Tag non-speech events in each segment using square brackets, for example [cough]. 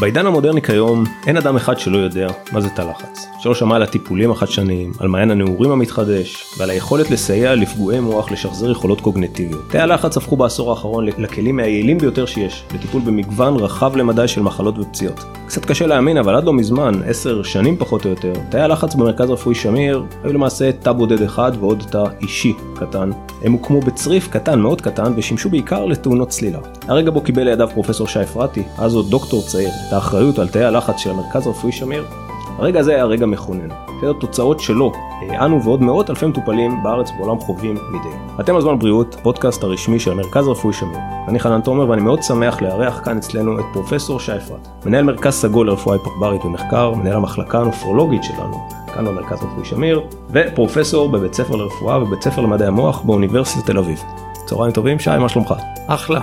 בעידן המודרני כיום אין אדם אחד שלא יודע מה זה תא לחץ, שלא שמע על הטיפולים החדשניים, על מעיין הנעורים המתחדש ועל היכולת לסייע לפגועי מוח לשחזר יכולות קוגנטיביות. תאי הלחץ הפכו בעשור האחרון לכלים היעילים ביותר שיש לטיפול במגוון רחב למדי של מחלות ופציעות. קצת קשה להאמין אבל עד לא מזמן, עשר שנים פחות או יותר, תאי הלחץ במרכז רפואי שמיר היו למעשה תא בודד אחד ועוד תא אישי קטן. הם הוקמו בצריף קטן מאוד קטן ושימשו בעיקר לתאונות צלילה. הרגע בו קיבל לידיו פרופסור שי אפרתי, אז עוד דוקטור צעיר, את האחריות על תאי הלחץ של המרכז הרפואי שמיר, הרגע הזה היה רגע מכונן. את התוצאות שלו, אה, אנו ועוד מאות אלפי מטופלים בארץ ובעולם חווים מדי. אתם על זמן בריאות, פודקאסט הרשמי של המרכז הרפואי שמיר. אני חנן תומר ואני מאוד שמח לארח כאן אצלנו את פרופסור שי אפרת, מנהל מרכז סגול לרפואה היפרברית ומחקר, מנהל המחלקה הנופרולוגית שלנו, כאן במרכז הרפואי שמיר, ופרופסור בבית ספר לרפואה ובית ספר למדעי המוח באוניברסיטת תל אביב. צהריים טובים, שי, מה שלומך? אחלה.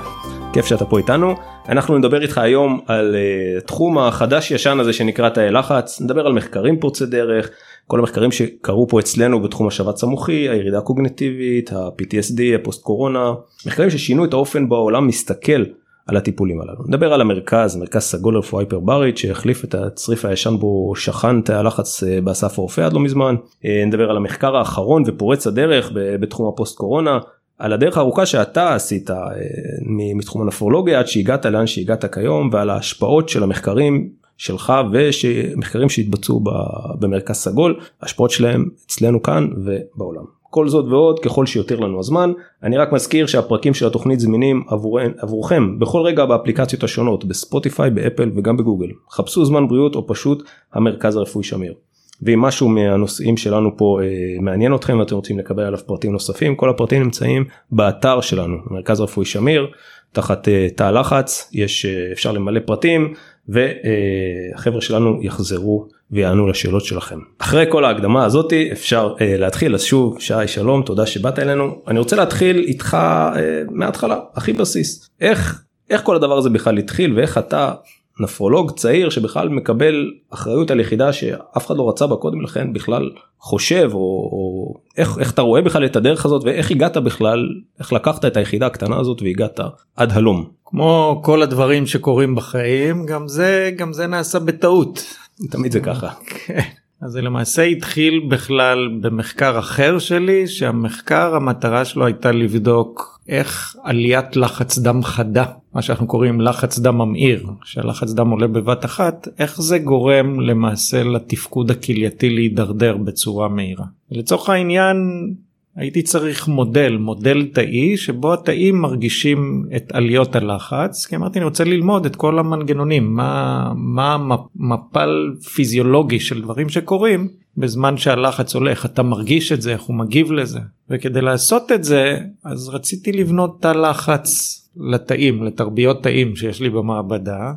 כיף שאתה פה איתנו. אנחנו נדבר איתך היום על uh, תחום החדש ישן הזה שנקרא תאי לחץ, נדבר על מחקרים פורצי דרך, כל המחקרים שקרו פה אצלנו בתחום השבץ המוחי, הירידה הקוגנטיבית, ה-PTSD, הפוסט קורונה, מחקרים ששינו את האופן בו העולם מסתכל על הטיפולים הללו. נדבר על המרכז, מרכז סגול לרפואה היפרברית שהחליף את הצריף הישן בו שכן תאי הלחץ אה, באסף הרופא עד לא מזמן. אה, נדבר על המחקר האחרון ופורץ הדרך בתחום הפוסט קורונה, על הדרך הארוכה שאתה עשית אה, מתחום הנפרולוגיה עד שהגעת לאן שהגעת כיום ועל ההשפעות של המחקרים שלך ומחקרים שהתבצעו במרכז סגול, ההשפעות שלהם אצלנו כאן ובעולם. כל זאת ועוד ככל שיותר לנו הזמן. אני רק מזכיר שהפרקים של התוכנית זמינים עבור, עבורכם בכל רגע באפליקציות השונות בספוטיפיי, באפל וגם בגוגל. חפשו זמן בריאות או פשוט המרכז הרפואי שמיר. ואם משהו מהנושאים שלנו פה אה, מעניין אתכם ואתם רוצים לקבל עליו פרטים נוספים כל הפרטים נמצאים באתר שלנו מרכז רפואי שמיר תחת אה, תא לחץ יש אה, אפשר למלא פרטים והחבר'ה שלנו יחזרו ויענו לשאלות שלכם. אחרי כל ההקדמה הזאתי אפשר אה, להתחיל. אז שוב שי שלום תודה שבאת אלינו. אני רוצה להתחיל איתך אה, מההתחלה הכי בסיס. איך איך כל הדבר הזה בכלל התחיל ואיך אתה נפרולוג צעיר שבכלל מקבל אחריות על יחידה שאף אחד לא רצה בה קודם לכן בכלל חושב או, או איך, איך אתה רואה בכלל את הדרך הזאת ואיך הגעת בכלל איך לקחת את היחידה הקטנה הזאת והגעת עד הלום. כמו כל הדברים שקורים בחיים גם זה גם זה נעשה בטעות. תמיד זה ככה. אז זה למעשה התחיל בכלל במחקר אחר שלי שהמחקר המטרה שלו הייתה לבדוק איך עליית לחץ דם חדה מה שאנחנו קוראים לחץ דם ממאיר שהלחץ דם עולה בבת אחת איך זה גורם למעשה לתפקוד הכלייתי להידרדר בצורה מהירה. לצורך העניין הייתי צריך מודל מודל תאי שבו התאים מרגישים את עליות הלחץ כי אמרתי אני רוצה ללמוד את כל המנגנונים מה מה מפל פיזיולוגי של דברים שקורים בזמן שהלחץ הולך אתה מרגיש את זה איך הוא מגיב לזה. וכדי לעשות את זה אז רציתי לבנות תא לחץ לתאים לתרביות תאים שיש לי במעבדה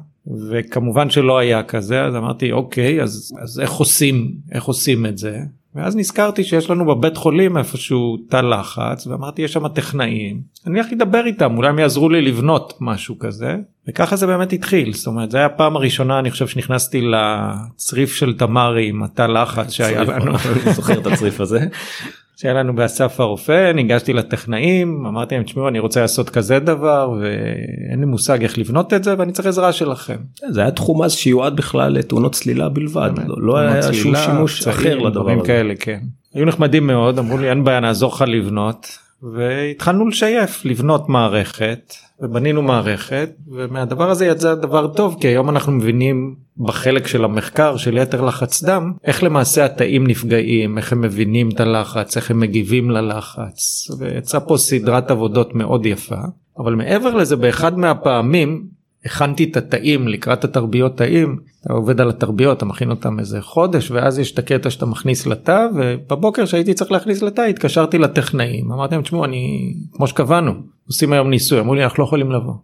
וכמובן שלא היה כזה אז אמרתי אוקיי אז אז איך עושים איך עושים את זה ואז נזכרתי שיש לנו בבית חולים איפשהו תא לחץ ואמרתי יש שם טכנאים אני הולך לדבר איתם אולי הם יעזרו לי לבנות משהו כזה וככה זה באמת התחיל זאת אומרת זה היה הפעם הראשונה אני חושב שנכנסתי לצריף של תמרי עם התא לחץ שהיה לנו. אני זוכר את הצריף הזה. שהיה לנו באסף הרופא ניגשתי לטכנאים אמרתי להם תשמעו אני רוצה לעשות כזה דבר ואין לי מושג איך לבנות את זה ואני צריך עזרה שלכם. זה היה תחום אז שיועד בכלל לתאונות צלילה בלבד לא, לא היה שום שימוש אחר לדבר הזה. כאלה כן. היו נחמדים מאוד אמרו לי אין בעיה נעזור לך לבנות והתחלנו לשייף לבנות מערכת ובנינו מערכת ומהדבר הזה יצא דבר טוב כי היום אנחנו מבינים בחלק של המחקר של יתר לחץ דם איך למעשה התאים נפגעים איך הם מבינים את הלחץ איך הם מגיבים ללחץ ויצא פה סדרת עבודות מאוד יפה. אבל מעבר לזה באחד מהפעמים הכנתי את התאים לקראת התרביות תאים אתה עובד על התרביות אתה מכין אותם איזה חודש ואז יש את הקטע שאתה מכניס לתא ובבוקר שהייתי צריך להכניס לתא התקשרתי לטכנאים אמרתי להם תשמעו אני כמו שקבענו עושים היום ניסוי אמרו לי אנחנו לא יכולים לבוא.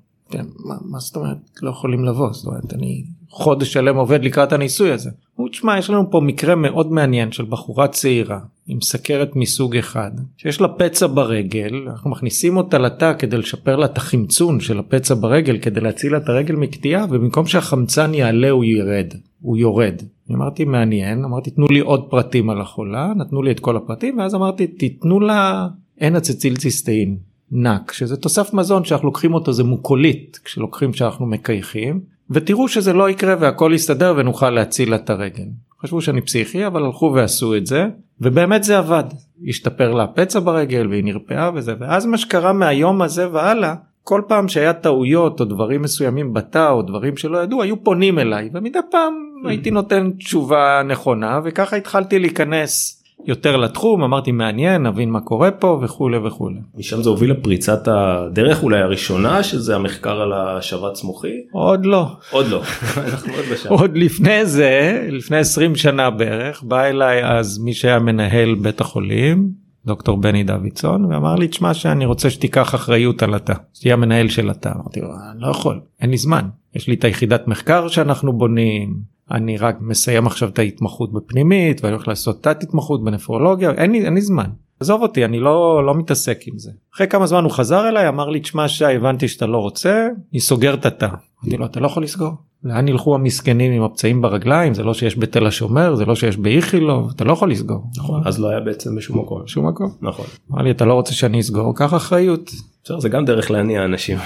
מה, מה זאת אומרת לא יכולים לבוא זאת אומרת אני חודש שלם עובד לקראת הניסוי הזה. הוא תשמע יש לנו פה מקרה מאוד מעניין של בחורה צעירה עם סכרת מסוג אחד שיש לה פצע ברגל אנחנו מכניסים אותה לתא כדי לשפר לה את החמצון של הפצע ברגל כדי להציל לה את הרגל מקטיעה ובמקום שהחמצן יעלה הוא ירד הוא יורד. אמרתי מעניין אמרתי תנו לי עוד פרטים על החולה נתנו לי את כל הפרטים ואז אמרתי תיתנו לה אין אצציל ציסטאין נק שזה תוסף מזון שאנחנו לוקחים אותו זה מוקוליט כשלוקחים שאנחנו מקייחים ותראו שזה לא יקרה והכל יסתדר ונוכל להציל לה את הרגל. חשבו שאני פסיכי אבל הלכו ועשו את זה ובאמת זה עבד. השתפר לה פצע ברגל והיא נרפאה וזה ואז מה שקרה מהיום הזה והלאה כל פעם שהיה טעויות או דברים מסוימים בתא או דברים שלא ידעו היו פונים אליי ומדי פעם הייתי נותן תשובה נכונה וככה התחלתי להיכנס יותר לתחום אמרתי מעניין נבין מה קורה פה וכולי וכולי. משם זה הוביל לפריצת הדרך אולי הראשונה שזה המחקר על השבץ מוחי? עוד לא. עוד לא. [laughs] אנחנו עוד לפני זה לפני 20 שנה בערך בא אליי אז מי שהיה מנהל בית החולים דוקטור בני דוידסון ואמר לי תשמע שאני רוצה שתיקח אחריות על התא שתהיה המנהל של התא אמרתי לו אני לא יכול אין לי זמן יש לי את היחידת מחקר שאנחנו בונים אני רק מסיים עכשיו את ההתמחות בפנימית ואני הולך לעשות תת התמחות בנפרולוגיה אין לי אין לי זמן עזוב אותי אני לא לא מתעסק עם זה אחרי כמה זמן הוא חזר אליי אמר לי תשמע שי הבנתי שאתה לא רוצה אני סוגר את התא. אמרתי לו אתה לא יכול לסגור לאן ילכו המסכנים עם הפצעים ברגליים זה לא שיש בתל השומר זה לא שיש באיכילוב אתה לא יכול לסגור. נכון אז לא היה בעצם בשום מקום. שום מקום. נכון. אמר לי אתה לא רוצה שאני אסגור קח אחריות. בסדר, זה גם דרך להניע אנשים.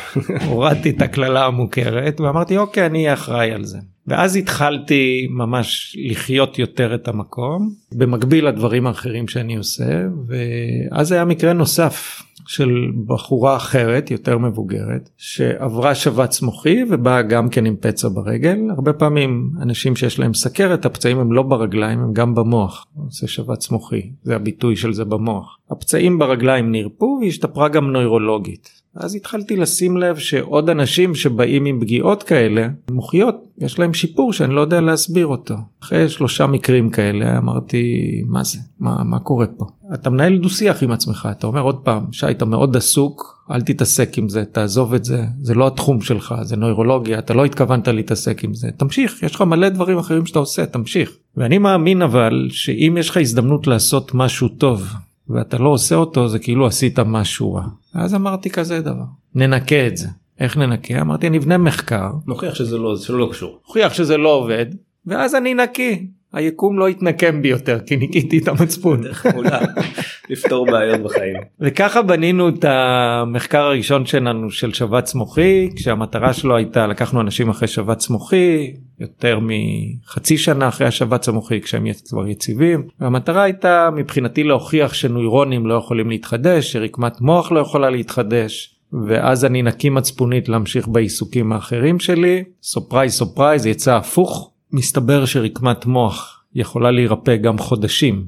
הורדתי את הקללה המוכרת ואמרתי אוקיי אני אחראי על זה. ואז התחלתי ממש לחיות יותר את המקום. במקביל לדברים האחרים שאני עושה ואז היה מקרה נוסף של בחורה אחרת יותר מבוגרת שעברה שבץ מוחי ובאה גם כן עם פצע ברגל. הרבה פעמים אנשים שיש להם סכרת הפצעים הם לא ברגליים הם גם במוח. זה שבץ מוחי. זה הביטוי של זה במוח. הפצעים ברגליים נרפו והשתפרה גם נוירולוגית אז התחלתי לשים לב שעוד אנשים שבאים עם פגיעות כאלה מוחיות יש להם שיפור שאני לא יודע להסביר אותו. אחרי שלושה מקרים כאלה אמרתי מה זה? מה, מה קורה פה? אתה מנהל דו שיח עם עצמך אתה אומר עוד פעם שי אתה מאוד עסוק אל תתעסק עם זה תעזוב את זה זה לא התחום שלך זה נוירולוגיה אתה לא התכוונת להתעסק עם זה תמשיך יש לך מלא דברים אחרים שאתה עושה תמשיך. ואני מאמין אבל שאם יש לך הזדמנות לעשות משהו טוב ואתה לא עושה אותו זה כאילו עשית משהו רע. אז אמרתי כזה דבר ננקה את זה. איך ננקה? אמרתי נבנה מחקר. נוכיח שזה לא, שזה לא קשור. נוכיח שזה לא עובד ואז אני נקי. היקום לא יתנקם בי יותר כי ניקיתי את המצפון. [laughs] לפתור בעיות בחיים. וככה בנינו את המחקר הראשון שלנו של שבץ מוחי כשהמטרה שלו הייתה לקחנו אנשים אחרי שבץ מוחי יותר מחצי שנה אחרי השבץ המוחי כשהם כבר יציבים והמטרה הייתה מבחינתי להוכיח שנוירונים לא יכולים להתחדש שרקמת מוח לא יכולה להתחדש. ואז אני נקי מצפונית להמשיך בעיסוקים האחרים שלי surprise surprise יצא הפוך מסתבר שרקמת מוח יכולה להירפא גם חודשים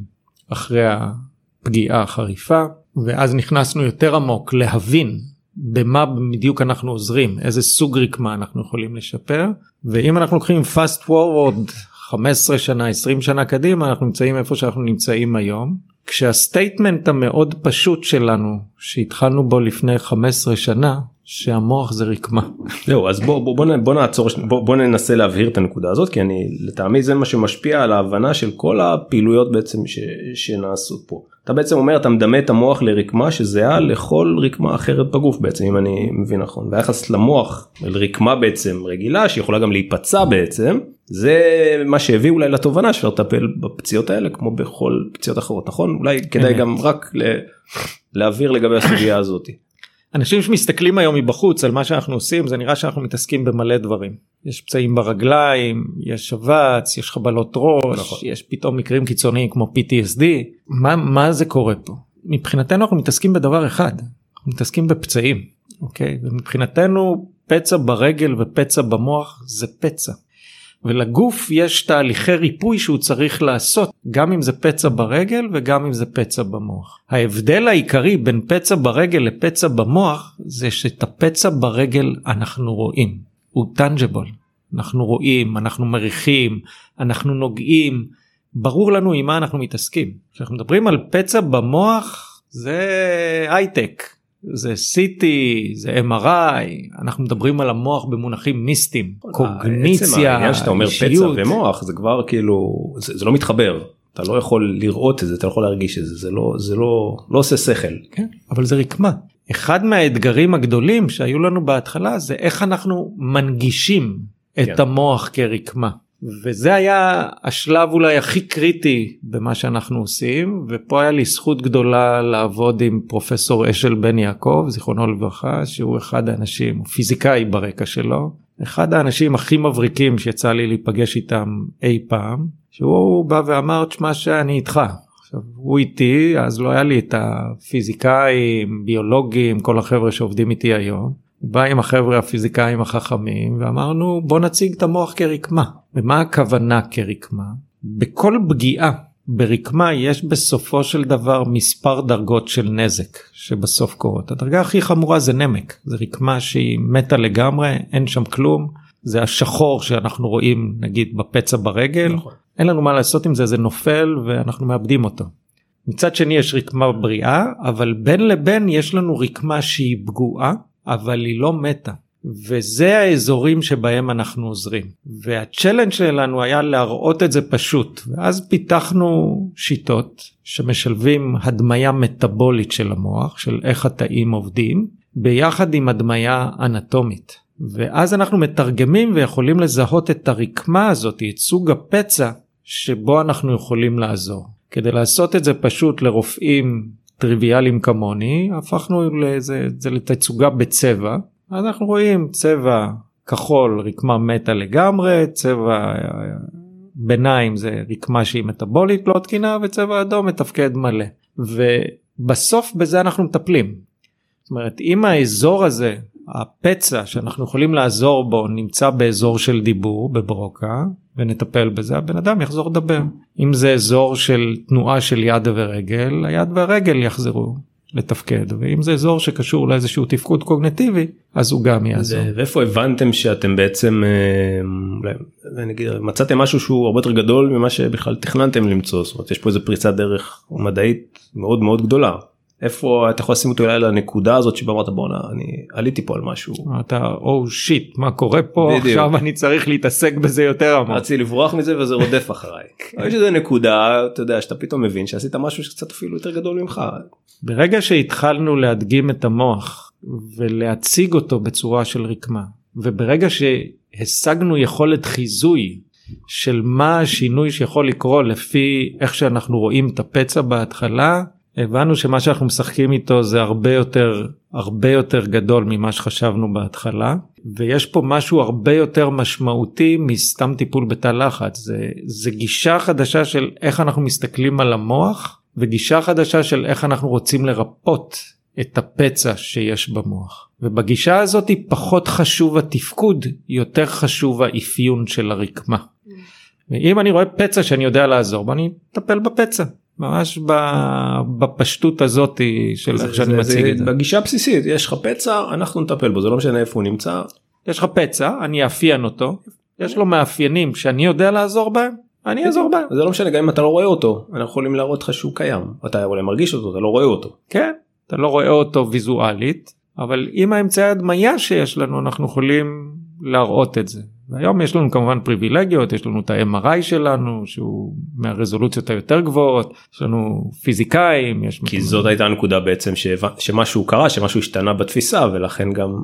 אחרי הפגיעה החריפה ואז נכנסנו יותר עמוק להבין במה בדיוק אנחנו עוזרים איזה סוג רקמה אנחנו יכולים לשפר ואם אנחנו לוקחים fast forward 15 שנה 20 שנה קדימה אנחנו נמצאים איפה שאנחנו נמצאים היום. כשה statement המאוד פשוט שלנו שהתחלנו בו לפני 15 שנה שהמוח זה רקמה. זהו אז בוא בוא בוא בוא נעצור בוא בוא ננסה להבהיר את הנקודה הזאת כי אני לטעמי זה מה שמשפיע על ההבנה של כל הפעילויות בעצם ש, שנעשו פה. אתה בעצם אומר אתה מדמה את המוח לרקמה שזהה לכל רקמה אחרת בגוף בעצם אם אני מבין נכון והיחס למוח לרקמה בעצם רגילה שיכולה גם להיפצע בעצם זה מה שהביא אולי לתובנה של לטפל בפציעות האלה כמו בכל פציעות אחרות נכון אולי כדאי גם רק להעביר לגבי הסוגיה הזאתי. אנשים שמסתכלים היום מבחוץ על מה שאנחנו עושים זה נראה שאנחנו מתעסקים במלא דברים יש פצעים ברגליים יש שבץ יש חבלות ראש נכון. יש פתאום מקרים קיצוניים כמו PTSD מה מה זה קורה פה מבחינתנו אנחנו מתעסקים בדבר אחד אנחנו מתעסקים בפצעים אוקיי ומבחינתנו פצע ברגל ופצע במוח זה פצע. ולגוף יש תהליכי ריפוי שהוא צריך לעשות גם אם זה פצע ברגל וגם אם זה פצע במוח. ההבדל העיקרי בין פצע ברגל לפצע במוח זה שאת הפצע ברגל אנחנו רואים הוא טנג'בול אנחנו רואים אנחנו מריחים אנחנו נוגעים ברור לנו עם מה אנחנו מתעסקים. כשאנחנו מדברים על פצע במוח זה הייטק זה CT, זה MRI, אנחנו מדברים על המוח במונחים מיסטיים, קוגניציה, העניין שאתה אומר פצע ומוח זה כבר כאילו, זה, זה לא מתחבר, אתה לא יכול לראות את זה, אתה לא יכול להרגיש את זה, זה לא, זה לא, לא עושה שכל. כן, אבל זה רקמה. אחד מהאתגרים הגדולים שהיו לנו בהתחלה זה איך אנחנו מנגישים את כן. המוח כרקמה. וזה היה השלב אולי הכי קריטי במה שאנחנו עושים ופה היה לי זכות גדולה לעבוד עם פרופסור אשל בן יעקב זיכרונו לברכה שהוא אחד האנשים הוא פיזיקאי ברקע שלו אחד האנשים הכי מבריקים שיצא לי להיפגש איתם אי פעם, שהוא בא ואמר, תשמע שאני איתך. עכשיו, הוא איתי, אז לא היה לי את הפיזיקאים, ביולוגים, כל החבר'ה שעובדים איתי היום. בא עם החבר'ה הפיזיקאים החכמים ואמרנו בוא נציג את המוח כרקמה. ומה הכוונה כרקמה? בכל פגיעה ברקמה יש בסופו של דבר מספר דרגות של נזק שבסוף קורות. הדרגה הכי חמורה זה נמק, זה רקמה שהיא מתה לגמרי, אין שם כלום, זה השחור שאנחנו רואים נגיד בפצע ברגל, נכון. אין לנו מה לעשות עם זה, זה נופל ואנחנו מאבדים אותו. מצד שני יש רקמה בריאה, אבל בין לבין יש לנו רקמה שהיא פגועה, אבל היא לא מתה. וזה האזורים שבהם אנחנו עוזרים. והצ'לנג' שלנו היה להראות את זה פשוט. ואז פיתחנו שיטות שמשלבים הדמיה מטאבולית של המוח, של איך התאים עובדים, ביחד עם הדמיה אנטומית. ואז אנחנו מתרגמים ויכולים לזהות את הרקמה הזאת, את סוג הפצע שבו אנחנו יכולים לעזור. כדי לעשות את זה פשוט לרופאים טריוויאליים כמוני, הפכנו לזה, זה לתצוגה בצבע, אנחנו רואים צבע כחול רקמה מתה לגמרי, צבע ביניים זה רקמה שהיא מטבולית לא תקינה וצבע אדום מתפקד מלא. ובסוף בזה אנחנו מטפלים. זאת אומרת אם האזור הזה הפצע שאנחנו יכולים לעזור בו נמצא באזור של דיבור בברוקה ונטפל בזה הבן אדם יחזור לדבר אם זה אזור של תנועה של יד ורגל היד והרגל יחזרו לתפקד ואם זה אזור שקשור לאיזשהו תפקוד קוגנטיבי אז הוא גם יעזור. ואיפה הבנתם שאתם בעצם אה, נגיד מצאתם משהו שהוא הרבה יותר גדול ממה שבכלל תכננתם למצוא זאת אומרת יש פה איזה פריצת דרך מדעית מאוד מאוד גדולה. איפה אתה יכול לשים אותו אולי לנקודה הזאת שבה אמרת בואנה אני עליתי פה על משהו. אתה או oh, שיט מה קורה פה בדיוק. עכשיו אני צריך להתעסק בזה יותר עמוק. רציתי לברוח מזה וזה רודף אחריי. [laughs] יש איזה נקודה אתה יודע שאתה פתאום מבין שעשית משהו שקצת אפילו יותר גדול ממך. ברגע שהתחלנו להדגים את המוח ולהציג אותו בצורה של רקמה וברגע שהשגנו יכולת חיזוי של מה השינוי שיכול לקרות לפי איך שאנחנו רואים את הפצע בהתחלה הבנו שמה שאנחנו משחקים איתו זה הרבה יותר הרבה יותר גדול ממה שחשבנו בהתחלה ויש פה משהו הרבה יותר משמעותי מסתם טיפול בתא לחץ. זה, זה גישה חדשה של איך אנחנו מסתכלים על המוח וגישה חדשה של איך אנחנו רוצים לרפות את הפצע שיש במוח. ובגישה הזאת פחות חשוב התפקוד יותר חשוב האפיון של הרקמה. ואם אני רואה פצע שאני יודע לעזור בו אני אטפל בפצע ממש בפשטות הזאת של איך שאני מציג את זה. בגישה הבסיסית יש לך פצע אנחנו נטפל בו זה לא משנה איפה הוא נמצא. יש לך פצע אני אאפיין אותו יש לו מאפיינים שאני יודע לעזור בהם אני אעזור בהם. זה לא משנה גם אם אתה לא רואה אותו אנחנו יכולים להראות לך שהוא קיים אתה אולי מרגיש אותו אתה לא רואה אותו. כן אתה לא רואה אותו ויזואלית אבל עם האמצעי הדמיה שיש לנו אנחנו יכולים להראות את זה. והיום יש לנו כמובן פריבילגיות, יש לנו את ה-MRI שלנו שהוא מהרזולוציות היותר גבוהות, יש לנו פיזיקאים, יש... כי זאת הייתה הנקודה בעצם שמשהו קרה, שמשהו השתנה בתפיסה ולכן גם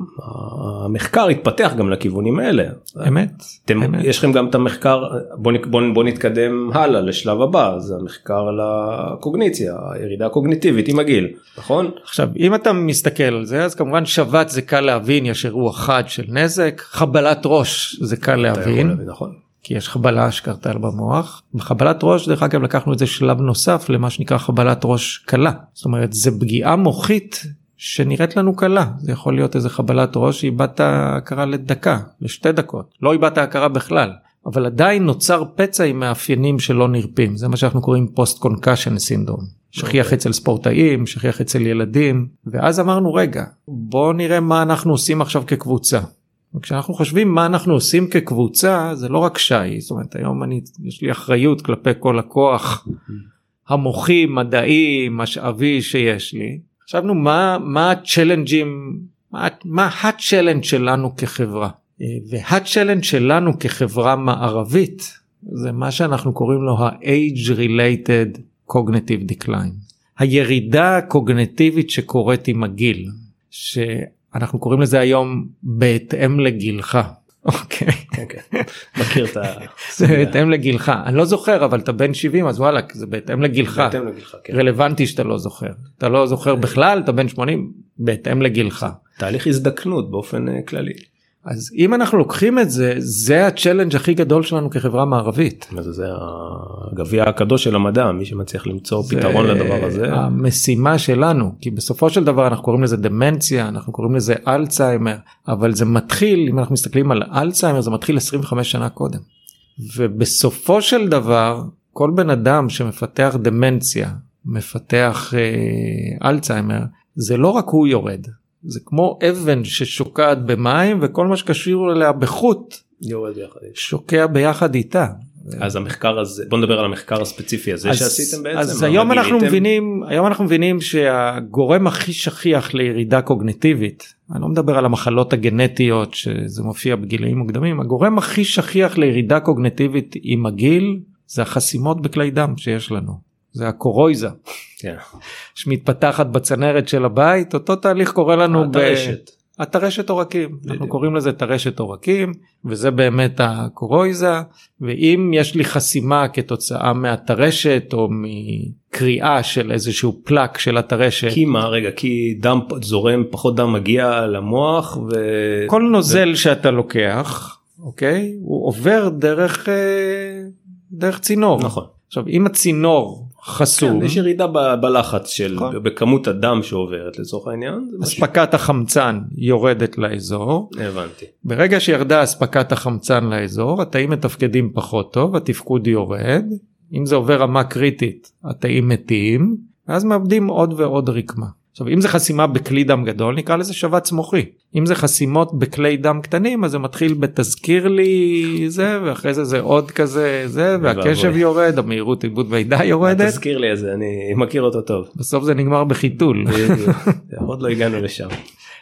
המחקר התפתח גם לכיוונים האלה. אמת. אתם, אמת. יש לכם גם את המחקר, בוא, בוא, בוא נתקדם הלאה לשלב הבא, זה המחקר על הקוגניציה, הירידה הקוגניטיבית עם הגיל, נכון? עכשיו אם אתה מסתכל על זה אז כמובן שבץ זה קל להבין, יש אירוע חד של נזק, חבלת ראש זה קל להבין, נכון. כי יש חבלה שקרתה במוח. בחבלת ראש דרך אגב לקחנו את זה שלב נוסף למה שנקרא חבלת ראש קלה. זאת אומרת זה פגיעה מוחית שנראית לנו קלה זה יכול להיות איזה חבלת ראש שאיבדת הכרה לדקה לשתי דקות לא איבדת הכרה בכלל אבל עדיין נוצר פצע עם מאפיינים שלא נרפים זה מה שאנחנו קוראים post concussion syndrome שכיח אוקיי. אצל ספורטאים שכיח אצל ילדים ואז אמרנו רגע בוא נראה מה אנחנו עושים עכשיו כקבוצה וכשאנחנו חושבים מה אנחנו עושים כקבוצה זה לא רק שי זאת אומרת היום אני יש לי אחריות כלפי כל הכוח המוחי מדעי משאבי שיש לי חשבנו מה מה הצ'לנג'ים מה, מה הצ'לנג' שלנו כחברה והצ'לנג' שלנו כחברה מערבית זה מה שאנחנו קוראים לו ה-age related cognitive decline הירידה הקוגנטיבית שקורית עם הגיל. ש... אנחנו קוראים לזה היום בהתאם לגילך. אוקיי. אוקיי. מכיר את ה... זה בהתאם לגילך. אני לא זוכר אבל אתה בן 70 אז וואלה זה בהתאם לגילך. בהתאם לגילך. כן. רלוונטי שאתה לא זוכר. אתה לא זוכר בכלל אתה בן 80 בהתאם לגילך. תהליך הזדקנות באופן אה, כללי. אז אם אנחנו לוקחים את זה זה הצ'לנג' הכי גדול שלנו כחברה מערבית. אז זה הגביע הקדוש של המדע מי שמצליח למצוא פתרון לדבר הזה. המשימה שלנו כי בסופו של דבר אנחנו קוראים לזה דמנציה אנחנו קוראים לזה אלצהיימר אבל זה מתחיל אם אנחנו מסתכלים על אלצהיימר זה מתחיל 25 שנה קודם. ובסופו של דבר כל בן אדם שמפתח דמנציה מפתח אה, אלצהיימר זה לא רק הוא יורד זה כמו אבן ששוקעת במים וכל מה שקשור אליה בחוט יורד ביחד. שוקע ביחד איתה. אז המחקר הזה בוא נדבר על המחקר הספציפי הזה אז, שעשיתם בעצם. אז היום אנחנו מבינים היום אנחנו מבינים שהגורם הכי שכיח לירידה קוגניטיבית אני לא מדבר על המחלות הגנטיות שזה מופיע בגילאים מוקדמים הגורם הכי שכיח לירידה קוגניטיבית עם הגיל זה החסימות בכלי דם שיש לנו. זה הקורויזה כן. שמתפתחת בצנרת של הבית אותו תהליך קורה לנו הטרשת. הטרשת עורקים אנחנו קוראים לזה טרשת עורקים וזה באמת הקורויזה ואם יש לי חסימה כתוצאה מהטרשת או מקריאה של איזשהו פלק של הטרשת. כי מה רגע כי דם זורם פחות דם מגיע למוח ו... כל נוזל שאתה לוקח אוקיי הוא עובר דרך אה, דרך צינור נכון. עכשיו אם הצינור חסום כן, יש ירידה ב- בלחץ של נכון. בכמות הדם שעוברת לצורך העניין. זה משהו- אספקת החמצן יורדת לאזור הבנתי. ברגע שירדה אספקת החמצן לאזור התאים מתפקדים פחות טוב התפקוד יורד אם זה עובר רמה קריטית התאים מתים ואז מאבדים עוד ועוד רקמה. עכשיו אם זה חסימה בכלי דם גדול נקרא לזה שבץ מוחי אם זה חסימות בכלי דם קטנים אז זה מתחיל בתזכיר לי זה ואחרי זה זה עוד כזה זה והקשב. יורד המהירות עיבוד מידע יורדת תזכיר לי את זה אני מכיר אותו טוב. בסוף זה נגמר בחיתול. עוד לא הגענו לשם.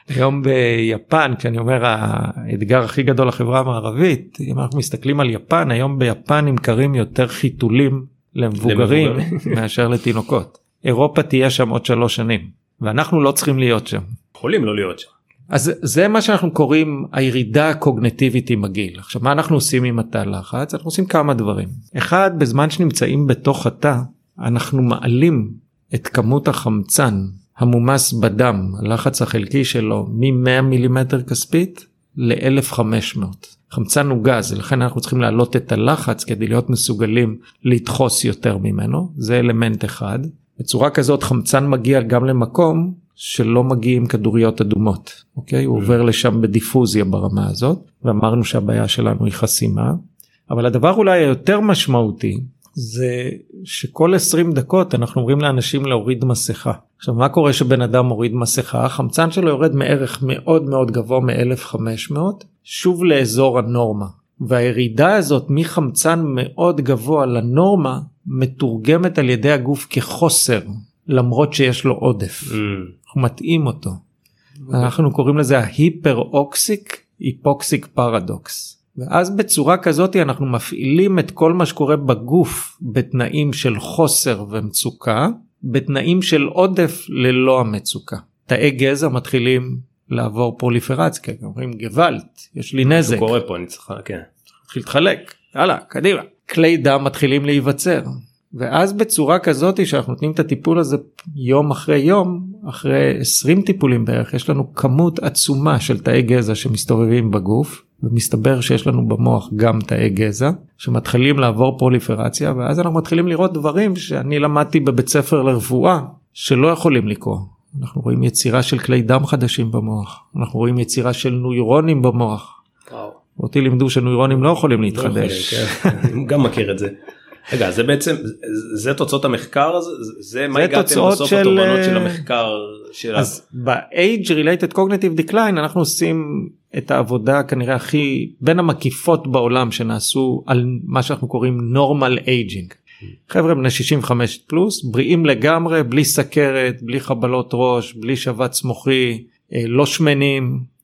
היום ביפן כשאני אומר האתגר הכי גדול לחברה המערבית אם אנחנו מסתכלים על יפן היום ביפן נמכרים יותר חיתולים למבוגרים. מאשר לתינוקות. אירופה תהיה שם עוד שלוש שנים ואנחנו לא צריכים להיות שם. יכולים לא להיות שם. אז זה מה שאנחנו קוראים הירידה הקוגנטיבית עם הגיל. עכשיו מה אנחנו עושים עם התא לחץ? אנחנו עושים כמה דברים. אחד בזמן שנמצאים בתוך התא אנחנו מעלים את כמות החמצן המומס בדם הלחץ החלקי שלו מ-100 מילימטר כספית ל-1500. חמצן הוא גז לכן אנחנו צריכים להעלות את הלחץ כדי להיות מסוגלים לדחוס יותר ממנו זה אלמנט אחד. בצורה כזאת חמצן מגיע גם למקום שלא מגיעים כדוריות אדומות אוקיי? הוא עובר לשם בדיפוזיה ברמה הזאת ואמרנו שהבעיה שלנו היא חסימה. אבל הדבר אולי היותר משמעותי זה שכל 20 דקות אנחנו אומרים לאנשים להוריד מסכה. עכשיו מה קורה שבן אדם מוריד מסכה? החמצן שלו יורד מערך מאוד מאוד גבוה מ-1500 שוב לאזור הנורמה. והירידה הזאת מחמצן מאוד גבוה לנורמה מתורגמת על ידי הגוף כחוסר למרות שיש לו עודף. Mm. אנחנו מטעים אותו. אנחנו קוראים לזה ההיפר אוקסיק היפוקסיק פרדוקס. ואז בצורה כזאת אנחנו מפעילים את כל מה שקורה בגוף בתנאים של חוסר ומצוקה בתנאים של עודף ללא המצוקה. תאי גזע מתחילים לעבור פרוליפרציה, אומרים גוואלט, יש לי נזק, קורה פה אני צריך כן. מתחיל להתחלק, יאללה קדימה. כלי דם מתחילים להיווצר. ואז בצורה כזאת שאנחנו נותנים את הטיפול הזה יום אחרי יום, אחרי 20 טיפולים בערך, יש לנו כמות עצומה של תאי גזע שמסתובבים בגוף, ומסתבר שיש לנו במוח גם תאי גזע, שמתחילים לעבור פרוליפרציה, ואז אנחנו מתחילים לראות דברים שאני למדתי בבית ספר לרפואה, שלא יכולים לקרות. אנחנו רואים יצירה של כלי דם חדשים במוח, אנחנו רואים יצירה של נוירונים במוח. אותי לימדו שנוירונים לא יכולים לא להתחדש. כן. גם מכיר את זה. רגע זה בעצם זה תוצאות המחקר הזה זה מה הגעתם בסוף של, התובנות של אה, המחקר של אז ב-age related cognitive decline אנחנו עושים את העבודה כנראה הכי בין המקיפות בעולם שנעשו על מה שאנחנו קוראים normal aging. חבר'ה בני 65 פלוס בריאים לגמרי בלי סכרת בלי חבלות ראש בלי שבץ מוחי אה, לא שמנים.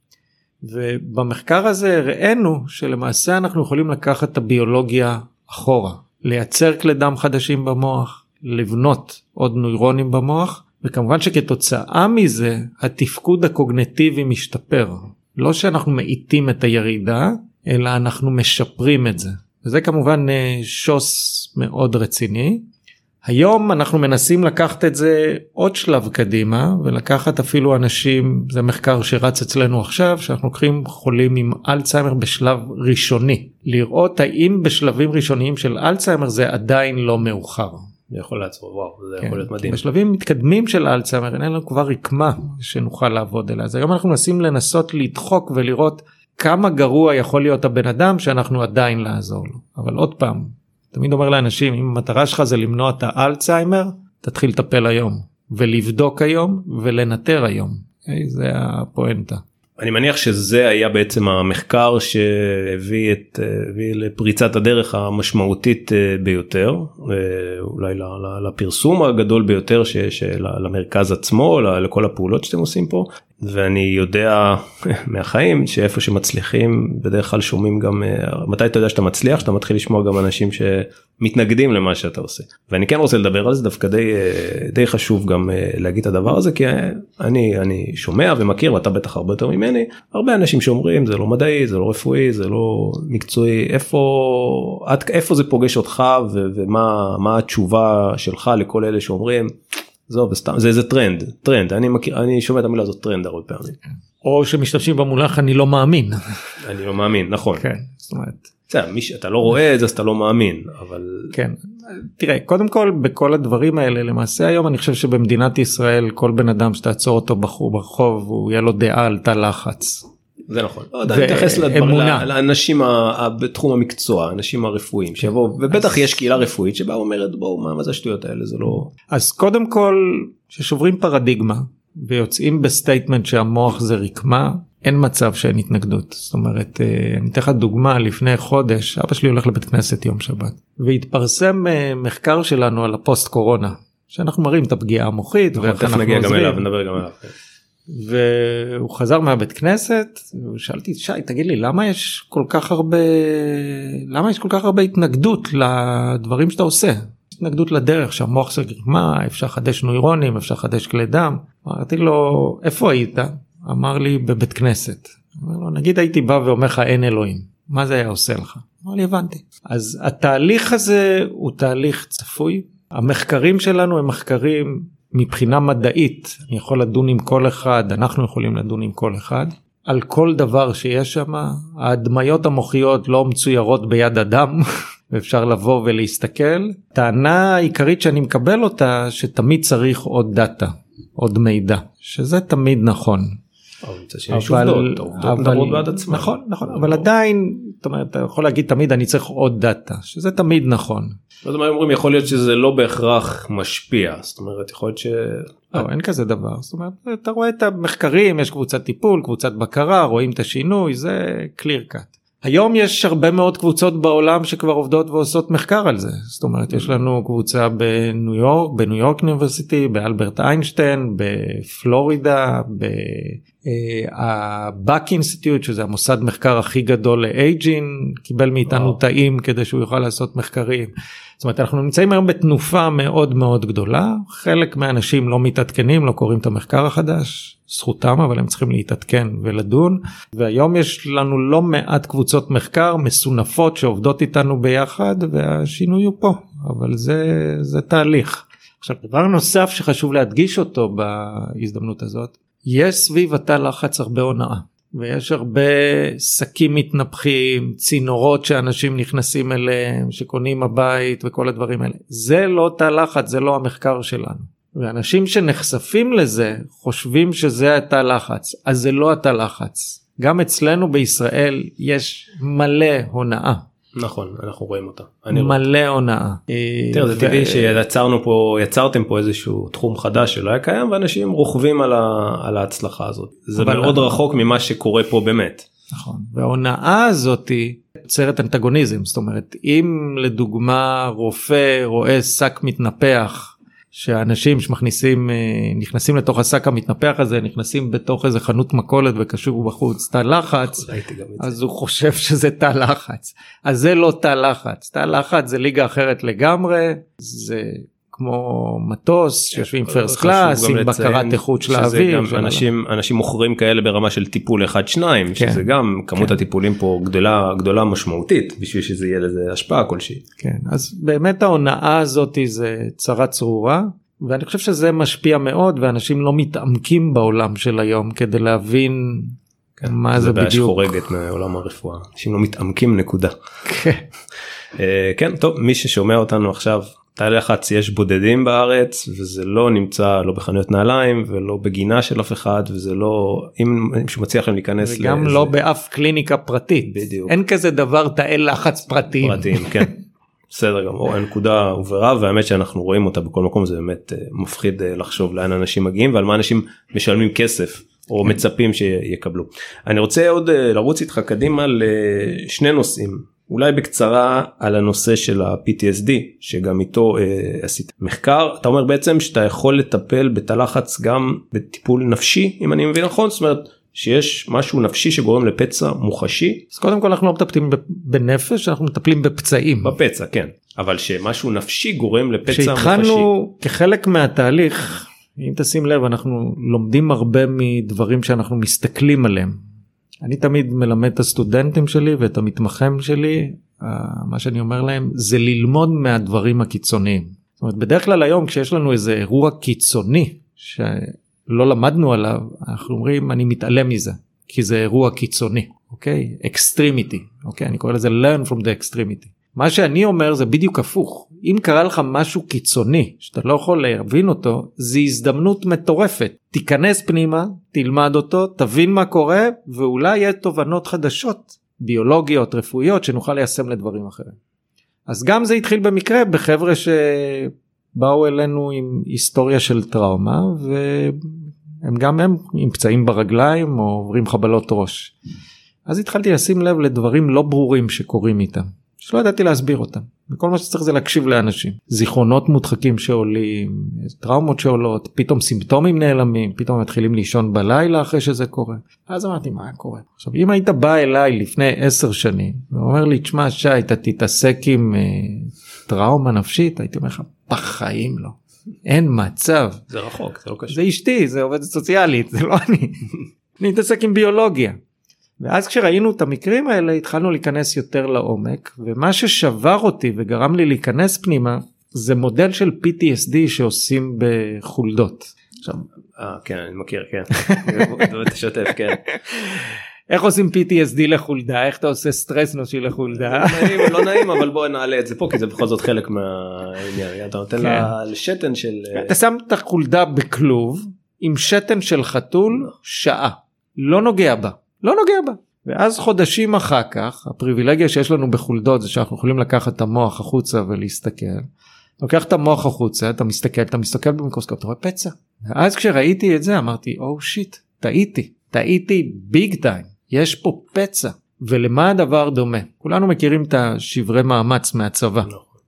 ובמחקר הזה הראינו שלמעשה אנחנו יכולים לקחת את הביולוגיה אחורה לייצר כלי דם חדשים במוח לבנות עוד נוירונים במוח וכמובן שכתוצאה מזה התפקוד הקוגנטיבי משתפר. לא שאנחנו מאיטים את הירידה אלא אנחנו משפרים את זה. וזה כמובן אה, שוס מאוד רציני היום אנחנו מנסים לקחת את זה עוד שלב קדימה ולקחת אפילו אנשים זה מחקר שרץ אצלנו עכשיו שאנחנו לוקחים חולים עם אלצהיימר בשלב ראשוני לראות האם בשלבים ראשוניים של אלצהיימר זה עדיין לא מאוחר. זה יכול לעצור וואו זה כן. יכול להיות מדהים. בשלבים מתקדמים של אלצהיימר אין לנו כבר רקמה שנוכל לעבוד עליה אז היום אנחנו מנסים לנסות לדחוק ולראות כמה גרוע יכול להיות הבן אדם שאנחנו עדיין לעזור לו אבל עוד פעם תמיד אומר לאנשים אם המטרה שלך זה למנוע את האלצהיימר תתחיל לטפל היום ולבדוק היום ולנטר היום אוקיי? זה הפואנטה. אני מניח שזה היה בעצם המחקר שהביא את הביא לפריצת הדרך המשמעותית אה, ביותר אה, אולי לפרסום הגדול ביותר שיש למרכז עצמו לכל הפעולות שאתם עושים פה ואני יודע [laughs] מהחיים שאיפה שמצליחים בדרך כלל שומעים גם מתי אתה יודע שאתה מצליח שאתה מתחיל לשמוע גם אנשים שמתנגדים למה שאתה עושה ואני כן רוצה לדבר על זה דווקא די די חשוב גם להגיד את הדבר הזה כי אני אני שומע ומכיר ואתה בטח הרבה יותר ממני הרבה אנשים שאומרים זה לא מדעי זה לא רפואי זה לא מקצועי איפה את איפה זה פוגש אותך ומה מה התשובה שלך לכל אלה שאומרים. זהו, סתם, זה איזה טרנד, טרנד, אני מכיר, אני שומע את המילה הזאת טרנד הרבה פעמים. או שמשתמשים במונח אני לא מאמין. אני לא מאמין, נכון. כן, זאת אומרת. בסדר, מי שאתה לא רואה את זה אז אתה לא מאמין, אבל... כן, תראה, קודם כל בכל הדברים האלה למעשה היום אני חושב שבמדינת ישראל כל בן אדם שתעצור אותו ברחוב הוא יהיה לו דעה על תא לחץ. זה נכון. לא יודע, לדבר- לאנשים בתחום המקצוע, האנשים הרפואיים שיבואו, ובטח יש קהילה רפואית שבה אומרת בואו מה זה השטויות האלה זה לא... אז קודם כל ששוברים פרדיגמה ויוצאים ב statement שהמוח זה רקמה אין מצב שאין התנגדות זאת אומרת אה, אני אתן לך דוגמה לפני חודש אבא שלי הולך לבית כנסת יום שבת והתפרסם אה, מחקר שלנו על הפוסט קורונה שאנחנו מראים את הפגיעה המוחית נכון, ואיך אנחנו עוזרים. והוא חזר מהבית כנסת ושאלתי שי תגיד לי למה יש כל כך הרבה למה יש כל כך הרבה התנגדות לדברים שאתה עושה? התנגדות לדרך שהמוח זה גרימה אפשר לחדש נוירונים אפשר לחדש כלי דם. אמרתי לו איפה היית? אמר לי בבית כנסת. אמר לו, נגיד הייתי בא ואומר לך אין אלוהים מה זה היה עושה לך? אמר לי הבנתי. אז התהליך הזה הוא תהליך צפוי. המחקרים שלנו הם מחקרים מבחינה מדעית אני יכול לדון עם כל אחד אנחנו יכולים לדון עם כל אחד. על כל דבר שיש שם ההדמיות המוחיות לא מצוירות ביד אדם [laughs] ואפשר לבוא ולהסתכל. טענה העיקרית שאני מקבל אותה שתמיד צריך עוד דאטה עוד מידע שזה תמיד נכון אבל מצד שני יש עובדות, העובדות מדברות בעד עצמן. נכון נכון אבל עדיין זאת אומרת אתה יכול להגיד תמיד אני צריך עוד דאטה שזה תמיד נכון. לא יודע מה אומרים יכול להיות שזה לא בהכרח משפיע זאת אומרת יכול להיות ש... לא, אין כזה דבר זאת אומרת אתה רואה את המחקרים יש קבוצת טיפול קבוצת בקרה רואים את השינוי זה clear cut. היום יש הרבה מאוד קבוצות בעולם שכבר עובדות ועושות מחקר על זה זאת אומרת יש לנו קבוצה בניו יורק בניו יורק אוניברסיטי באלברט איינשטיין בפלורידה בבאק אינסטיטוט שזה המוסד מחקר הכי גדול לאייג'ין קיבל מאיתנו וואו. תאים כדי שהוא יוכל לעשות מחקרים. זאת אומרת אנחנו נמצאים היום בתנופה מאוד מאוד גדולה חלק מהאנשים לא מתעדכנים לא קוראים את המחקר החדש זכותם אבל הם צריכים להתעדכן ולדון והיום יש לנו לא מעט קבוצות מחקר מסונפות שעובדות איתנו ביחד והשינוי הוא פה אבל זה זה תהליך. עכשיו דבר נוסף שחשוב להדגיש אותו בהזדמנות הזאת יש סביב התא לחץ הרבה הונאה. ויש הרבה שקים מתנפחים, צינורות שאנשים נכנסים אליהם, שקונים הבית וכל הדברים האלה. זה לא תא לחץ, זה לא המחקר שלנו. ואנשים שנחשפים לזה חושבים שזה התא לחץ, אז זה לא התא לחץ. גם אצלנו בישראל יש מלא הונאה. נכון אנחנו רואים אותה. אני. מלא הונאה. תראה זה טבעי שיצרנו פה יצרתם פה איזשהו תחום חדש שלא היה קיים ואנשים רוכבים על, על ההצלחה הזאת זה אבל- מאוד רחוק ממה שקורה פה באמת. נכון. וההונאה הזאתי יוצרת אנטגוניזם זאת אומרת אם לדוגמה רופא רואה שק מתנפח שאנשים שמכניסים אה, נכנסים לתוך השק המתנפח הזה נכנסים בתוך איזה חנות מכולת וקשור בחוץ תא לחץ. אז הוא חושב שזה תא לחץ אז זה לא תא לחץ תא לחץ זה ליגה אחרת לגמרי זה כמו מטוס שיושבים פרסט קלאס עם בקרת איכות של האוויר. אנשים אנשים מוכרים כאלה ברמה של טיפול אחד שניים כן. שזה גם כמות כן. הטיפולים פה גדולה גדולה משמעותית בשביל שזה יהיה לזה השפעה כלשהי. כן, אז באמת ההונאה הזאת זה צרה צרורה ואני חושב שזה משפיע מאוד ואנשים לא מתעמקים בעולם של היום כדי להבין מה זה זה בעיה בדיוק. שחורגת מעולם הרפואה אנשים לא מתעמקים נקודה. כן. אה, כן טוב מי ששומע אותנו עכשיו תאי לחץ יש בודדים בארץ וזה לא נמצא לא בחנויות נעליים ולא בגינה של אף אחד וזה לא אם מישהו מציע לכם להיכנס וגם לאיזה לא באף קליניקה פרטית. בדיוק. אין כזה דבר תאי לחץ פרטיים. פרטיים כן. בסדר גמור הנקודה הובהרה והאמת שאנחנו רואים אותה בכל מקום זה באמת אה, מפחיד אה, לחשוב לאן אנשים מגיעים ועל מה אנשים משלמים כסף או מצפים שיקבלו. אני רוצה עוד אה, לרוץ איתך קדימה לשני נושאים אולי בקצרה על הנושא של ה-PTSD שגם איתו אה, עשית מחקר אתה אומר בעצם שאתה יכול לטפל בתא לחץ גם בטיפול נפשי אם אני מבין נכון זאת אומרת שיש משהו נפשי שגורם לפצע מוחשי אז קודם כל אנחנו לא מטפלים בנפש אנחנו מטפלים בפצעים. בפצע כן אבל שמשהו נפשי גורם לפצע מוחשי. כשהתחלנו כחלק מהתהליך אם תשים לב אנחנו לומדים הרבה מדברים שאנחנו מסתכלים עליהם. אני תמיד מלמד את הסטודנטים שלי ואת המתמחים שלי אה, מה שאני אומר להם זה ללמוד מהדברים הקיצוניים. זאת אומרת בדרך כלל היום כשיש לנו איזה אירוע קיצוני שלא למדנו עליו אנחנו אומרים אני מתעלם מזה כי זה אירוע קיצוני אוקיי extremity אוקיי אני קורא לזה learn from the extremity. מה שאני אומר זה בדיוק הפוך אם קרה לך משהו קיצוני שאתה לא יכול להבין אותו זה הזדמנות מטורפת תיכנס פנימה תלמד אותו תבין מה קורה ואולי יהיה תובנות חדשות ביולוגיות רפואיות שנוכל ליישם לדברים אחרים. אז גם זה התחיל במקרה בחבר'ה שבאו אלינו עם היסטוריה של טראומה והם גם הם עם פצעים ברגליים או עוברים חבלות ראש. אז התחלתי לשים לב לדברים לא ברורים שקורים איתם. שלא ידעתי להסביר אותם. וכל מה שצריך זה להקשיב לאנשים. זיכרונות מודחקים שעולים טראומות שעולות פתאום סימפטומים נעלמים פתאום מתחילים לישון בלילה אחרי שזה קורה. אז אמרתי מה קורה? עכשיו אם היית בא אליי לפני עשר שנים ואומר לי תשמע שי אתה תתעסק עם אה, טראומה נפשית הייתי אומר לך בחיים לא. אין מצב. זה רחוק זה לא קשה. זה אשתי זה עובדת סוציאלית זה לא אני. [laughs] אני מתעסק עם ביולוגיה. ואז כשראינו את המקרים האלה התחלנו להיכנס יותר לעומק ומה ששבר אותי וגרם לי להיכנס פנימה זה מודל של PTSD שעושים בחולדות. עכשיו אה, כן אני מכיר כן. [laughs] תשתף כן. איך עושים PTSD לחולדה איך אתה עושה סטרס נושי לחולדה. לא נעים, לא נעים אבל בוא נעלה את זה פה כי זה בכל זאת חלק מהעניין אתה נותן לשתן של אה, אתה שם את החולדה בכלוב עם שתן של חתול שעה לא נוגע בה לא נוגע בה. ואז חודשים אחר כך הפריבילגיה שיש לנו בחולדות זה שאנחנו יכולים לקחת את המוח החוצה ולהסתכל. לוקח את המוח החוצה אתה מסתכל אתה מסתכל במיקרוסקופ אתה רואה פצע. ואז כשראיתי את זה אמרתי oh shit טעיתי טעיתי big time יש פה פצע. ולמה הדבר דומה? כולנו מכירים את השברי מאמץ מהצבא.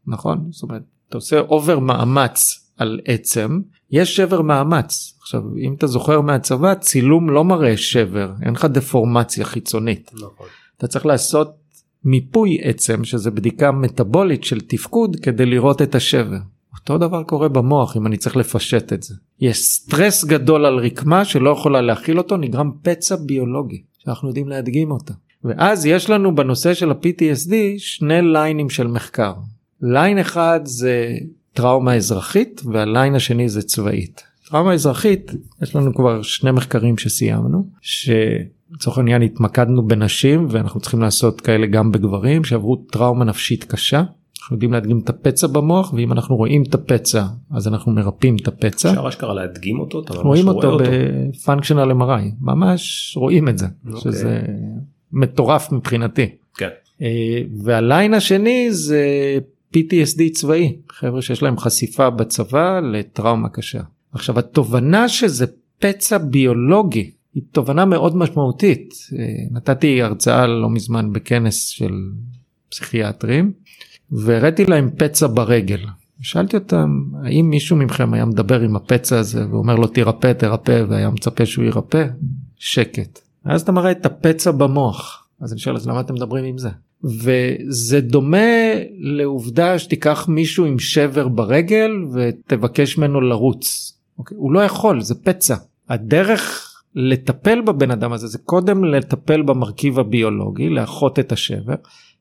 נכון? זאת אומרת אתה עושה over מאמץ על עצם יש שבר מאמץ עכשיו אם אתה זוכר מהצבא צילום לא מראה שבר אין לך דפורמציה חיצונית נכון. אתה צריך לעשות מיפוי עצם שזה בדיקה מטאבולית של תפקוד כדי לראות את השבר. אותו דבר קורה במוח אם אני צריך לפשט את זה. יש סטרס גדול על רקמה שלא יכולה להכיל אותו נגרם פצע ביולוגי שאנחנו יודעים להדגים אותה. ואז יש לנו בנושא של ה-PTSD שני ליינים של מחקר. line אחד זה טראומה אזרחית וה line השני זה צבאית. טראומה אזרחית יש לנו כבר שני מחקרים שסיימנו שלצורך העניין התמקדנו בנשים ואנחנו צריכים לעשות כאלה גם בגברים שעברו טראומה נפשית קשה. אנחנו יודעים להדגים את הפצע במוח ואם אנחנו רואים את הפצע אז אנחנו מרפאים את הפצע. אפשר אשכרה להדגים אותו? אתה ממש רואים אותו בפונקשיונל MRI ממש רואים את זה אוקיי. שזה מטורף מבחינתי. כן. אה, והליין השני זה PTSD צבאי חבר'ה שיש להם חשיפה בצבא לטראומה קשה. עכשיו התובנה שזה פצע ביולוגי היא תובנה מאוד משמעותית אה, נתתי הרצאה לא מזמן בכנס של פסיכיאטרים והראיתי להם פצע ברגל. שאלתי אותם האם מישהו מכם היה מדבר עם הפצע הזה ואומר לו תירפא תרפא והיה מצפה שהוא יירפא שקט. אז אתה מראה את הפצע במוח אז אני שואל אז למה אתם מדברים עם זה? וזה דומה לעובדה שתיקח מישהו עם שבר ברגל ותבקש ממנו לרוץ. אוקיי? הוא לא יכול, זה פצע. הדרך לטפל בבן אדם הזה זה קודם לטפל במרכיב הביולוגי, לאחות את השבר,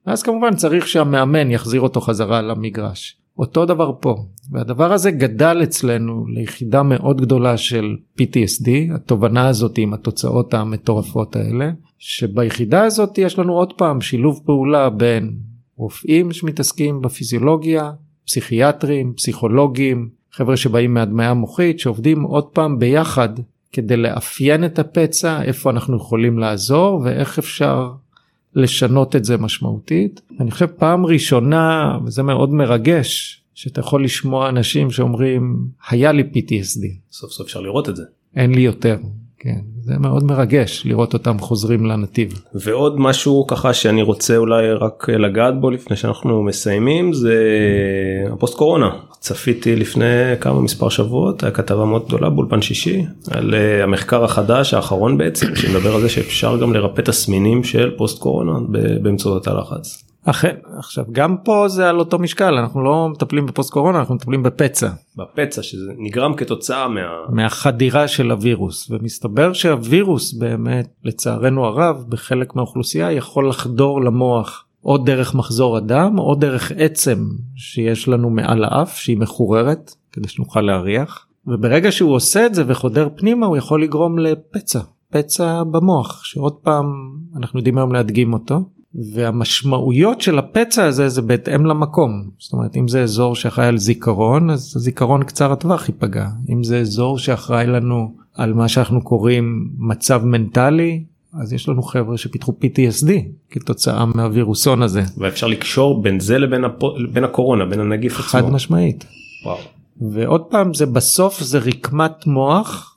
ואז כמובן צריך שהמאמן יחזיר אותו חזרה למגרש. אותו דבר פה והדבר הזה גדל אצלנו ליחידה מאוד גדולה של PTSD התובנה הזאת עם התוצאות המטורפות האלה שביחידה הזאת יש לנו עוד פעם שילוב פעולה בין רופאים שמתעסקים בפיזיולוגיה פסיכיאטרים פסיכולוגים חבר'ה שבאים מהדמיה מוחית שעובדים עוד פעם ביחד כדי לאפיין את הפצע איפה אנחנו יכולים לעזור ואיך אפשר לשנות את זה משמעותית. אני חושב פעם ראשונה, וזה מאוד מרגש, שאתה יכול לשמוע אנשים שאומרים, היה לי PTSD. סוף סוף אפשר לראות את זה. אין לי יותר. כן, זה מאוד מרגש לראות אותם חוזרים לנתיב. ועוד משהו ככה שאני רוצה אולי רק לגעת בו לפני שאנחנו מסיימים זה הפוסט קורונה. צפיתי לפני כמה מספר שבועות, היה כתבה מאוד גדולה באולפן שישי על uh, המחקר החדש האחרון בעצם שמדבר על זה שאפשר גם לרפא תסמינים של פוסט קורונה באמצעות הלחץ. אכן עכשיו גם פה זה על אותו משקל אנחנו לא מטפלים בפוסט קורונה אנחנו מטפלים בפצע. בפצע שזה נגרם כתוצאה מה... מהחדירה של הווירוס ומסתבר שהווירוס באמת לצערנו הרב בחלק מהאוכלוסייה יכול לחדור למוח או דרך מחזור הדם או דרך עצם שיש לנו מעל האף שהיא מחוררת כדי שנוכל להריח וברגע שהוא עושה את זה וחודר פנימה הוא יכול לגרום לפצע פצע במוח שעוד פעם אנחנו יודעים היום להדגים אותו והמשמעויות של הפצע הזה זה בהתאם למקום זאת אומרת אם זה אזור שאחראי על זיכרון אז הזיכרון קצר הטווח ייפגע אם זה אזור שאחראי לנו על מה שאנחנו קוראים מצב מנטלי אז יש לנו חבר'ה שפיתחו PTSD כתוצאה מהווירוסון הזה. ואפשר לקשור בין זה לבין הפו, בין הקורונה בין הנגיף עצמו. חד משמעית. וואו. ועוד פעם זה בסוף זה רקמת מוח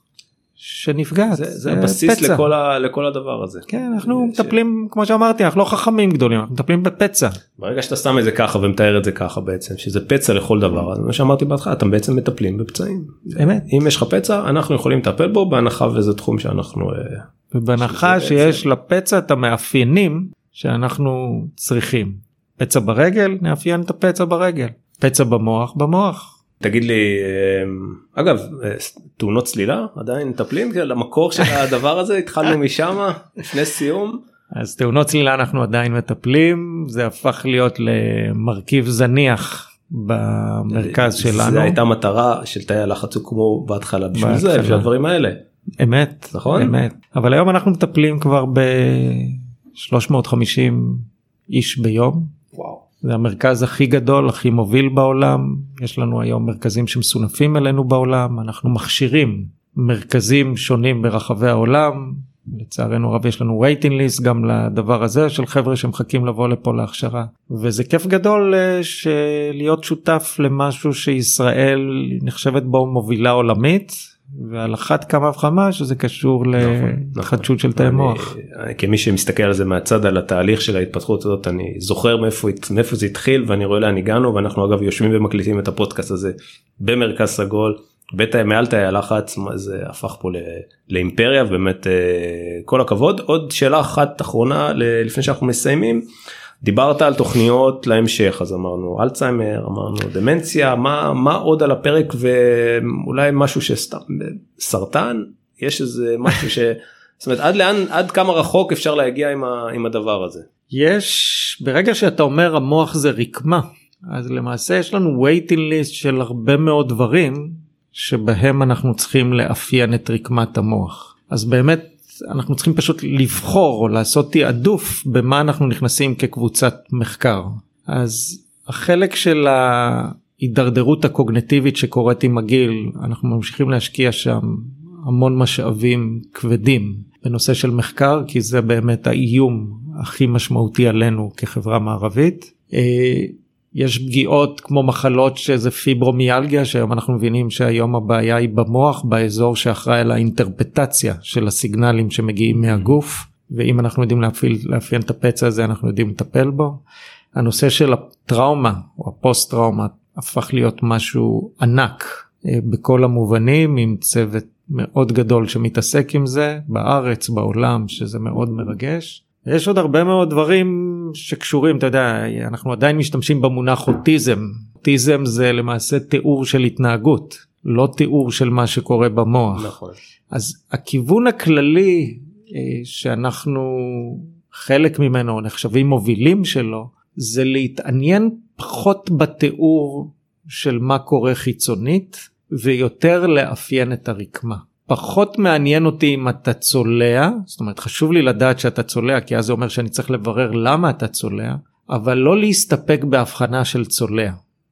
שנפגעת. זה, זה הבסיס לכל, ה, לכל הדבר הזה. כן אנחנו ש... מטפלים כמו שאמרתי אנחנו לא חכמים גדולים אנחנו מטפלים בפצע. ברגע שאתה שם את זה ככה ומתאר את זה ככה בעצם שזה פצע לכל דבר אז מה שאמרתי בהתחלה אתם בעצם מטפלים בפצעים. אמת. אם יש לך פצע אנחנו יכולים לטפל בו בהנחה וזה תחום שאנחנו. אה, ובהנחה שיש לפצע את המאפיינים שאנחנו צריכים. פצע ברגל נאפיין את הפצע ברגל. פצע במוח במוח. תגיד לי אמ, אגב תאונות צלילה עדיין מטפלים למקור של [laughs] הדבר הזה התחלנו משם לפני סיום. אז תאונות צלילה אנחנו עדיין מטפלים זה הפך להיות למרכיב זניח במרכז שלנו. זה הייתה מטרה של תאי הלחץ כמו בהתחלה בשביל זה בשביל הדברים האלה. אמת נכון אמת אבל היום אנחנו מטפלים כבר ב 350 איש ביום. וואו. זה המרכז הכי גדול הכי מוביל בעולם. יש לנו היום מרכזים שמסונפים אלינו בעולם. אנחנו מכשירים מרכזים שונים ברחבי העולם. לצערנו רב יש לנו waiting list גם לדבר הזה של חבר'ה שמחכים לבוא לפה להכשרה. וזה כיף גדול אה, להיות שותף למשהו שישראל נחשבת בו מובילה עולמית ועל אחת כמה וכמה שזה קשור נכון, להתחדשות של תאי מוח. כמי שמסתכל על זה מהצד על התהליך של ההתפתחות הזאת אני זוכר מאיפה, מאיפה זה התחיל ואני רואה לאן הגענו ואנחנו אגב יושבים ומקליטים את הפודקאסט הזה במרכז סגול. בית מעל תאי הלחץ זה הפך פה לאימפריה באמת אה, כל הכבוד עוד שאלה אחת אחרונה לפני שאנחנו מסיימים דיברת על תוכניות להמשך אז אמרנו אלצהיימר אמרנו דמנציה מה מה עוד על הפרק ואולי משהו שסתם סרטן יש איזה משהו ש... [laughs] זאת אומרת עד לאן עד כמה רחוק אפשר להגיע עם, ה, עם הדבר הזה. יש ברגע שאתה אומר המוח זה רקמה אז למעשה יש לנו waiting list של הרבה מאוד דברים שבהם אנחנו צריכים לאפיין את רקמת המוח אז באמת אנחנו צריכים פשוט לבחור או לעשות תעדוף במה אנחנו נכנסים כקבוצת מחקר. אז החלק של ההידרדרות הקוגנטיבית שקורית עם הגיל אנחנו ממשיכים להשקיע שם המון משאבים כבדים בנושא של מחקר כי זה באמת האיום הכי משמעותי עלינו כחברה מערבית. יש פגיעות כמו מחלות שזה פיברומיאלגיה שהיום אנחנו מבינים שהיום הבעיה היא במוח באזור שאחראי על האינטרפטציה של הסיגנלים שמגיעים מהגוף ואם אנחנו יודעים להפעיל, לאפיין את הפצע הזה אנחנו יודעים לטפל בו. הנושא של הטראומה או הפוסט טראומה הפך להיות משהו ענק אה, בכל המובנים עם צוות מאוד גדול שמתעסק עם זה בארץ בעולם שזה מאוד מרגש. יש עוד הרבה מאוד דברים שקשורים אתה יודע אנחנו עדיין משתמשים במונח אוטיזם אוטיזם זה למעשה תיאור של התנהגות לא תיאור של מה שקורה במוח נכון. אז הכיוון הכללי אה, שאנחנו חלק ממנו נחשבים מובילים שלו זה להתעניין פחות בתיאור של מה קורה חיצונית ויותר לאפיין את הרקמה. פחות מעניין אותי אם אתה צולע, זאת אומרת חשוב לי לדעת שאתה צולע כי אז זה אומר שאני צריך לברר למה אתה צולע, אבל לא להסתפק בהבחנה של צולע,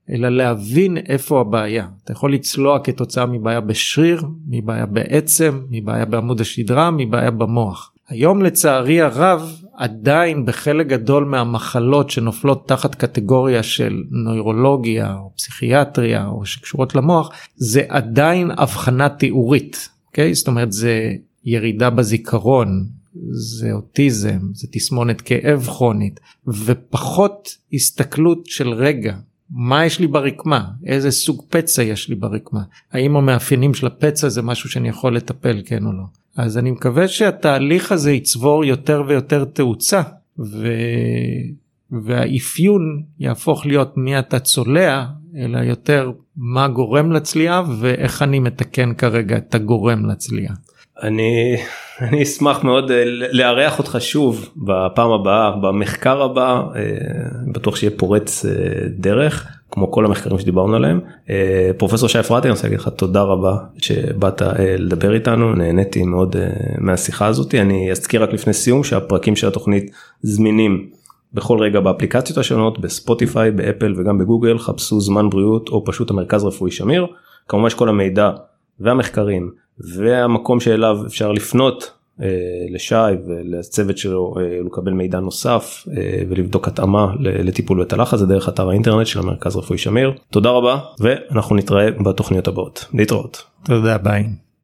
אלא להבין איפה הבעיה. אתה יכול לצלוע כתוצאה מבעיה בשריר, מבעיה בעצם, מבעיה בעמוד השדרה, מבעיה במוח. היום לצערי הרב עדיין בחלק גדול מהמחלות שנופלות תחת קטגוריה של נוירולוגיה או פסיכיאטריה או שקשורות למוח זה עדיין הבחנה תיאורית. אוקיי? זאת אומרת זה ירידה בזיכרון, זה אוטיזם, זה תסמונת כאב כרונית, ופחות הסתכלות של רגע, מה יש לי ברקמה, איזה סוג פצע יש לי ברקמה, האם המאפיינים של הפצע זה משהו שאני יכול לטפל כן או לא. אז אני מקווה שהתהליך הזה יצבור יותר ויותר תאוצה, ו... והאפיון יהפוך להיות מי אתה צולע אלא יותר מה גורם לצליעה ואיך אני מתקן כרגע את הגורם לצליעה. אני [laughs] אני אשמח מאוד אה, לארח אותך שוב בפעם הבאה במחקר הבא אה, בטוח שיהיה פורץ אה, דרך כמו כל המחקרים שדיברנו עליהם פרופסור שי אפרתי אני רוצה להגיד לך תודה רבה שבאת לדבר איתנו נהניתי מאוד מהשיחה הזאת אני אזכיר רק לפני סיום שהפרקים של התוכנית זמינים. בכל רגע באפליקציות השונות בספוטיפיי באפל וגם בגוגל חפשו זמן בריאות או פשוט המרכז רפואי שמיר כמובן שכל המידע והמחקרים והמקום שאליו אפשר לפנות אה, לשי ולצוות שלו אה, לקבל מידע נוסף אה, ולבדוק התאמה לטיפול בתא לחץ זה דרך אתר האינטרנט של המרכז רפואי שמיר תודה רבה ואנחנו נתראה בתוכניות הבאות להתראות. תודה ביי.